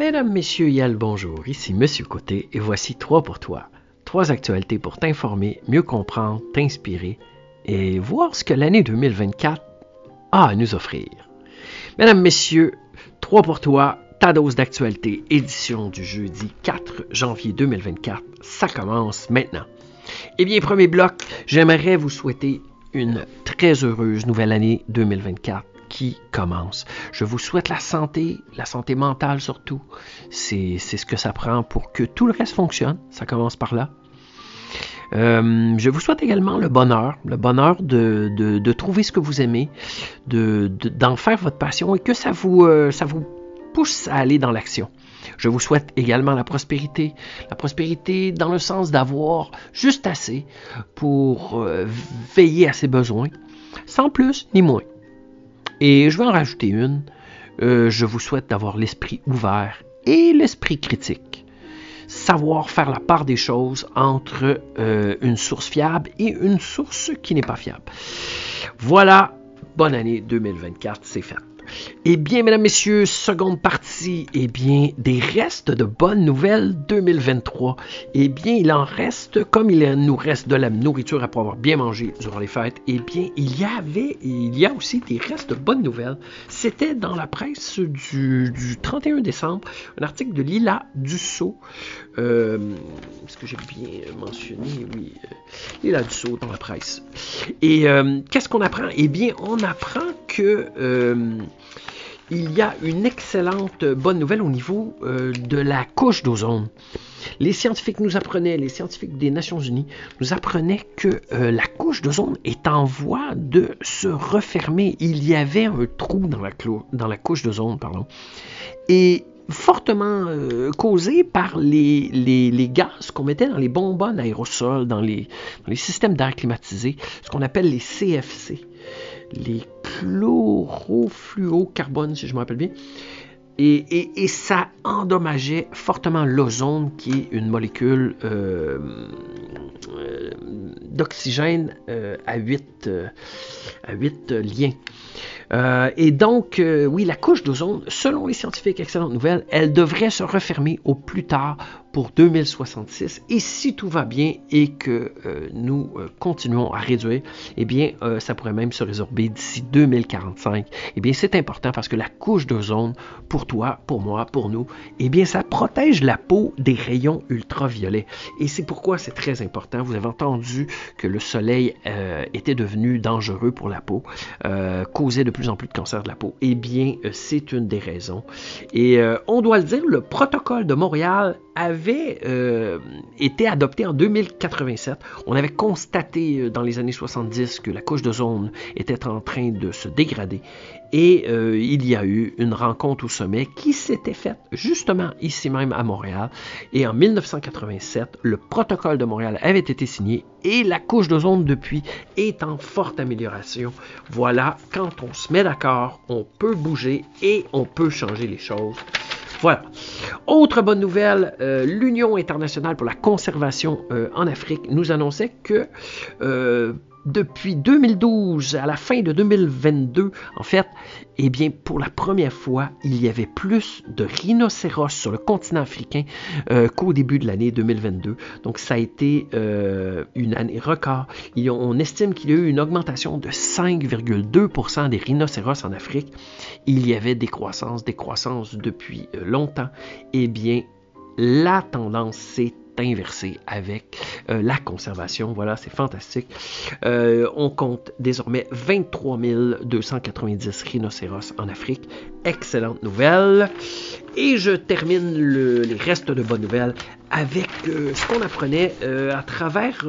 Mesdames, Messieurs, Yel, bonjour. Ici Monsieur Côté et voici trois pour toi. Trois actualités pour t'informer, mieux comprendre, t'inspirer et voir ce que l'année 2024 a à nous offrir. Mesdames, Messieurs, trois pour toi, ta dose d'actualité, édition du jeudi 4 janvier 2024. Ça commence maintenant. Eh bien, premier bloc, j'aimerais vous souhaiter une très heureuse nouvelle année 2024 qui commence. Je vous souhaite la santé, la santé mentale surtout. C'est ce que ça prend pour que tout le reste fonctionne. Ça commence par là. Euh, je vous souhaite également le bonheur, le bonheur de, trouver ce que vous aimez, d'en de, faire votre passion et que ça vous, euh, ça vous pousse à aller dans l'action. Je vous souhaite également la prospérité. La prospérité dans le sens d'avoir juste assez pour euh, veiller à ses besoins, sans plus ni moins. Et je vais en rajouter une. Euh, je vous souhaite d'avoir l'esprit ouvert et l'esprit critique. Savoir faire la part des choses entre euh, une source fiable et une source qui n'est pas fiable. Voilà, bonne année 2024, c'est fait. Eh bien, mesdames, messieurs, seconde partie, eh bien, des restes de bonnes nouvelles 2023. Eh bien, il en reste, comme il nous reste de la nourriture après avoir bien mangé durant les fêtes, eh bien, il y avait, il y a aussi des restes de bonnes nouvelles. C'était dans la presse du, 31 décembre, un article de Lila Dussault. Euh, Est-ce que j'ai bien mentionné? Oui, euh, Lila Dussault dans la presse. Et euh, qu'est-ce qu'on apprend? Eh bien, on apprend que il y a une excellente bonne nouvelle au niveau euh, de la couche d'ozone. Les scientifiques nous apprenaient, les scientifiques des Nations Unies nous apprenaient que euh, la couche d'ozone est en voie de se refermer. Il y avait un trou dans la, couche d'ozone, pardon. Et fortement euh, causé par les, gaz qu'on mettait dans les bonbonnes aérosols, dans dans les systèmes d'air climatisé, ce qu'on appelle les CFC, les chlorofluocarbone, si je me rappelle bien. Et, ça endommageait fortement l'ozone, qui est une molécule euh, euh, d'oxygène euh, à 8, à 8 liens. et donc, oui, la couche d'ozone, selon les scientifiques, excellente nouvelle, elle devrait se refermer au plus tard pour 2066. Et si tout va bien et que euh, nous euh, continuons à réduire, eh bien, euh, ça pourrait même se résorber d'ici 2045. Eh bien, c'est important parce que la couche d'ozone, pour toi, pour moi, pour nous, eh bien, ça protège la peau des rayons ultraviolets. Et c'est pourquoi c'est très important. Vous avez entendu que le soleil était devenu dangereux pour la peau, causait de plus en plus de cancer de la peau. Eh bien, c'est une des raisons. Et on doit le dire, le protocole de Montréal avait euh, été adopté en 2087. On avait constaté euh, dans les années 70 que la couche d'ozone était en train de se dégrader et euh, il y a eu une rencontre au sommet qui s'était faite justement ici même à Montréal. Et en 1987, le protocole de Montréal avait été signé et la couche d'ozone depuis est en forte amélioration. Voilà, quand on se met d'accord, on peut bouger et on peut changer les choses. Voilà. Autre bonne nouvelle, euh, l'Union internationale pour la conservation euh, en Afrique nous annonçait que euh, depuis 2012 à la fin de 2022, en fait, eh bien, pour la première fois, il y avait plus de rhinocéros sur le continent africain euh, qu'au début de l'année 2022. Donc, ça a été euh, une année record. on estime qu'il y a eu une augmentation de 5,2% des rhinocéros en Afrique. Il y avait des croissances, des croissances depuis euh, longtemps. Eh bien, la tendance s'est inversé avec euh, la conservation. Voilà, c'est fantastique. Euh, on compte désormais 23 290 rhinocéros en Afrique. Excellente nouvelle. Et je termine les restes de bonnes nouvelles avec euh, ce qu'on apprenait à travers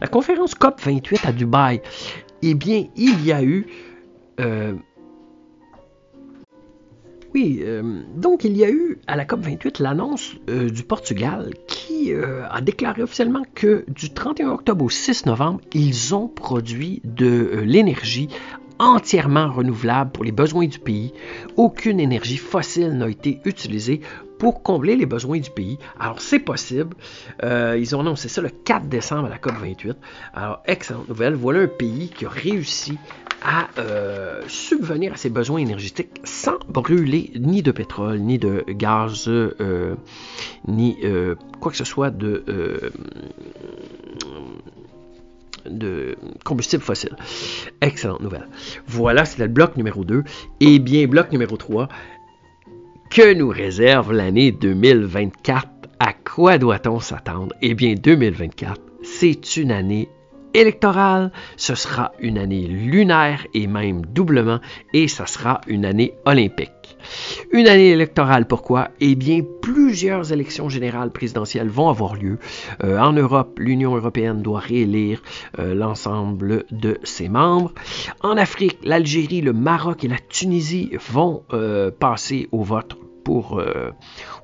la conférence COP 28 à Dubaï. Eh bien, il y a eu oui, euh, donc il y a eu à la COP28 l'annonce euh, du Portugal qui euh, a déclaré officiellement que du 31 octobre au 6 novembre, ils ont produit de l'énergie entièrement renouvelable pour les besoins du pays. Aucune énergie fossile n'a été utilisée pour combler les besoins du pays. Alors, c'est possible. Euh, ils ont annoncé ça le 4 décembre à la COP28. Alors, excellente nouvelle. Voilà un pays qui a réussi à euh, subvenir à ses besoins énergétiques sans brûler ni de pétrole, ni de gaz, euh, ni quoi que ce soit de combustible fossile. Excellente nouvelle. Voilà, c'est le bloc numéro 2. Et bien, bloc numéro 3, que nous réserve l'année 2024 À quoi doit-on s'attendre? Eh bien, 2024, c'est une année électorale, ce sera une année lunaire et même doublement, et ça sera une année olympique. Une année électorale, pourquoi? Eh bien, plusieurs élections générales présidentielles vont avoir lieu. Euh, en Europe, l'Union européenne doit réélire euh, l'ensemble de ses membres. En Afrique, l'Algérie, le Maroc et la Tunisie vont euh, passer au vote pour,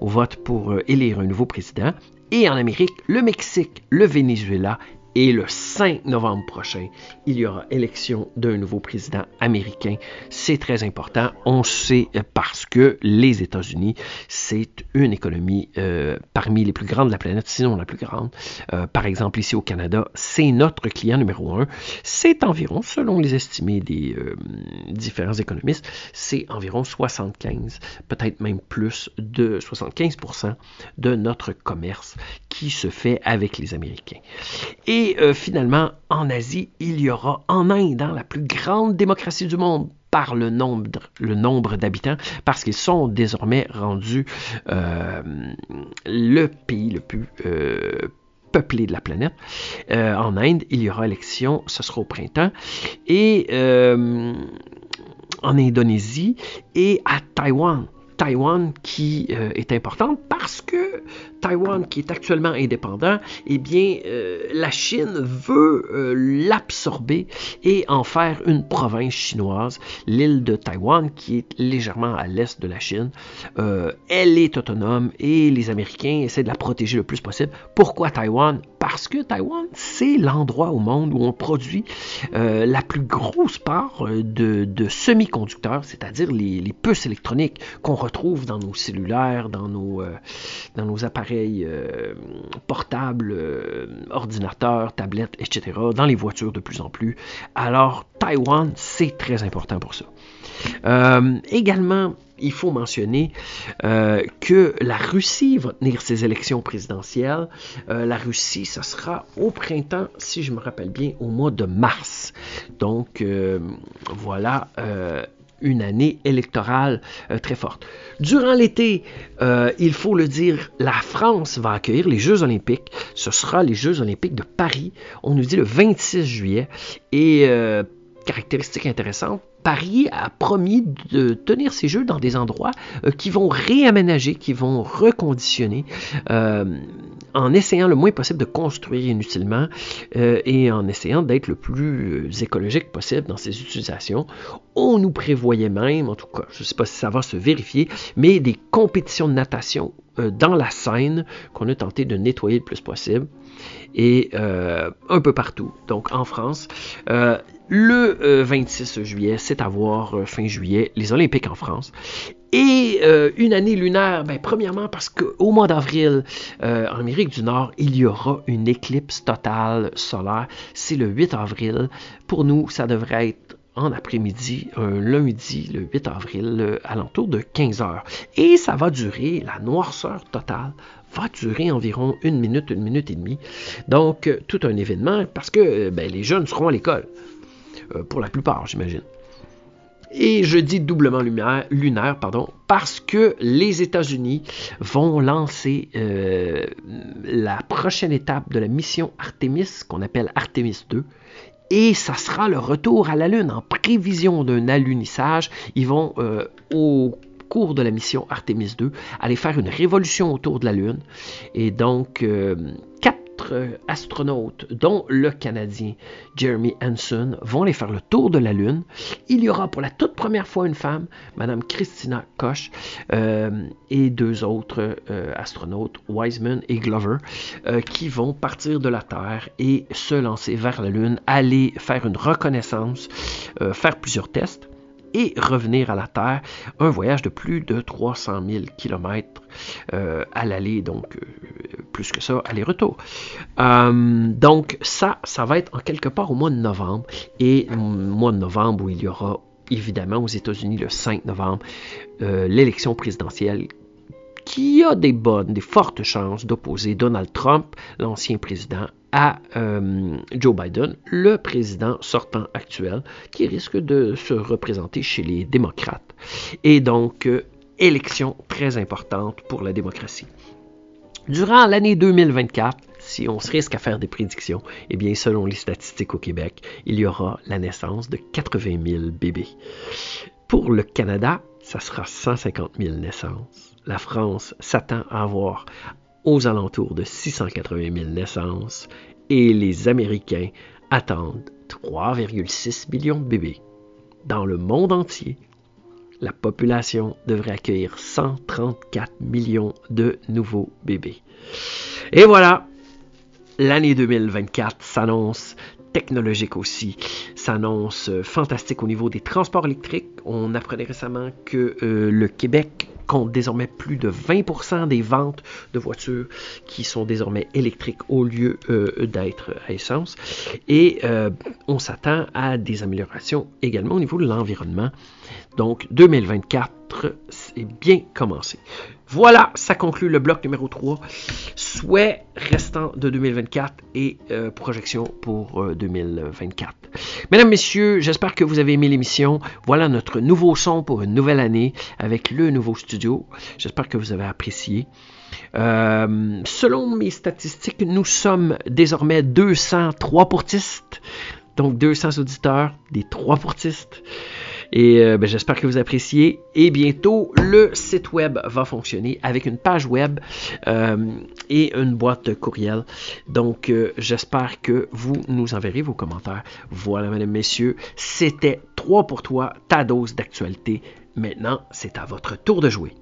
au vote pour élire un nouveau président. Et en Amérique, le Mexique, le Venezuela et le 5 novembre prochain, il y aura élection d'un nouveau président américain. C'est très important. On sait parce que les États-Unis, c'est une économie euh, parmi les plus grandes de la planète, sinon la plus grande. Euh, par exemple, ici au Canada, c'est notre client numéro un. C'est environ, selon les estimés des euh, différents économistes, c'est environ 75, peut-être même plus de 75% de notre commerce qui se fait avec les Américains. Et euh, finalement, en Asie, il y aura en Inde, hein, la plus grande démocratie du monde par le nombre, nombre d'habitants, parce qu'ils sont désormais rendus euh, le pays le plus euh, peuplé de la planète. en Inde, il y aura élection, ce sera au printemps. Et en Indonésie et à Taïwan. Taïwan qui est importante parce que Taïwan, qui est actuellement indépendant, eh bien, euh, la Chine veut euh, l'absorber et en faire une province chinoise. L'île de Taïwan, qui est légèrement à l'est de la Chine, euh, elle est autonome et les Américains essaient de la protéger le plus possible. Pourquoi Taïwan? Parce que Taïwan, c'est l'endroit au monde où on produit la plus grosse part de, semi-conducteurs, c'est-à-dire les, les, puces électroniques qu'on retrouve dans nos cellulaires, dans nos, dans nos appareils euh, portables, euh, ordinateurs, tablettes, etc., dans les voitures de plus en plus. Alors, Taïwan, c'est très important pour ça. Euh, également, il faut mentionner que la Russie va tenir ses élections présidentielles. la Russie, ce sera au printemps, si je me rappelle bien, au mois de mars. Donc, voilà une année électorale euh, très forte. Durant l'été, euh, il faut le dire, la France va accueillir les Jeux olympiques. Ce sera les Jeux olympiques de Paris. On nous dit le 26 juillet. Et euh, caractéristique intéressante, Paris a promis de tenir ces jeux dans des endroits qui vont réaménager, qui vont reconditionner en essayant le moins possible de construire inutilement euh, et en essayant d'être le plus euh, écologique possible dans ses utilisations. On nous prévoyait même, en tout cas, je ne sais pas si ça va se vérifier, mais des compétitions de natation euh, dans la Seine qu'on a tenté de nettoyer le plus possible et un peu partout, donc en France. Le 26 juillet, c'est à voir fin juillet, les Olympiques en France. Et euh, une année lunaire, ben, premièrement parce qu'au mois d'avril, euh, en Amérique du Nord, il y aura une éclipse totale solaire. C'est le 8 avril. Pour nous, ça devrait être en après-midi, un lundi, le 8 avril, à l'entour de 15 heures. Et ça va durer, la noirceur totale va durer environ une minute, une minute et demie. Donc, euh, tout un événement parce que ben, les jeunes seront à l'école. Pour la plupart, j'imagine. Et je dis doublement lunaire, lunaire pardon, parce que les États-Unis vont lancer euh, la prochaine étape de la mission Artemis, qu'on appelle Artemis 2. Et ça sera le retour à la Lune en prévision d'un alunissage. Ils vont, euh, au cours de la mission Artemis 2, aller faire une révolution autour de la Lune. Et donc, euh, quatre autres astronautes, dont le Canadien Jeremy Hansen, vont aller faire le tour de la Lune. Il y aura pour la toute première fois une femme, Madame Christina Koch, euh, et deux autres euh, astronautes, Wiseman et Glover, euh, qui vont partir de la Terre et se lancer vers la Lune, aller faire une reconnaissance, faire plusieurs tests et revenir à la Terre. Un voyage de plus de 300 000 km à l'aller, donc euh, plus que ça, aller-retour. Euh, donc ça, ça va être en quelque part au mois de novembre. Et mois de novembre où il y aura évidemment aux États-Unis le 5 novembre euh, l'élection présidentielle qui a des bonnes, des fortes chances d'opposer Donald Trump, l'ancien président, à euh, Joe Biden, le président sortant actuel, qui risque de se représenter chez les démocrates. Et donc, élection très importante pour la démocratie. Durant l'année 2024, si on se risque à faire des prédictions, eh bien, selon les statistiques au Québec, il y aura la naissance de 80 000 bébés. Pour le Canada, ça sera 150 000 naissances. La France s'attend à avoir aux alentours de 680 000 naissances et les Américains attendent 3,6 millions de bébés. Dans le monde entier, la population devrait accueillir 134 millions de nouveaux bébés. Et voilà, l'année 2024 s'annonce technologique aussi, s'annonce fantastique au niveau des transports électriques. On apprenait récemment que euh, le Québec compte désormais plus de 20% des ventes de voitures qui sont désormais électriques au lieu euh, d'être à essence. Et euh, on s'attend à des améliorations également au niveau de l'environnement. Donc 2024, c'est bien commencé. Voilà, ça conclut le bloc numéro 3. Souhait restant de 2024 et euh, projection pour 2024. Mesdames, Messieurs, j'espère que vous avez aimé l'émission. Voilà notre nouveau son pour une nouvelle année avec le nouveau studio. J'espère que vous avez apprécié. Euh, selon mes statistiques, nous sommes désormais 203 portistes. Donc 200 auditeurs, des 3 portistes. Et euh, ben, j'espère que vous appréciez. Et bientôt, le site web va fonctionner avec une page web euh, et une boîte courriel. Donc, euh, j'espère que vous nous enverrez vos commentaires. Voilà, mesdames, messieurs, c'était 3 pour toi, ta dose d'actualité. Maintenant, c'est à votre tour de jouer.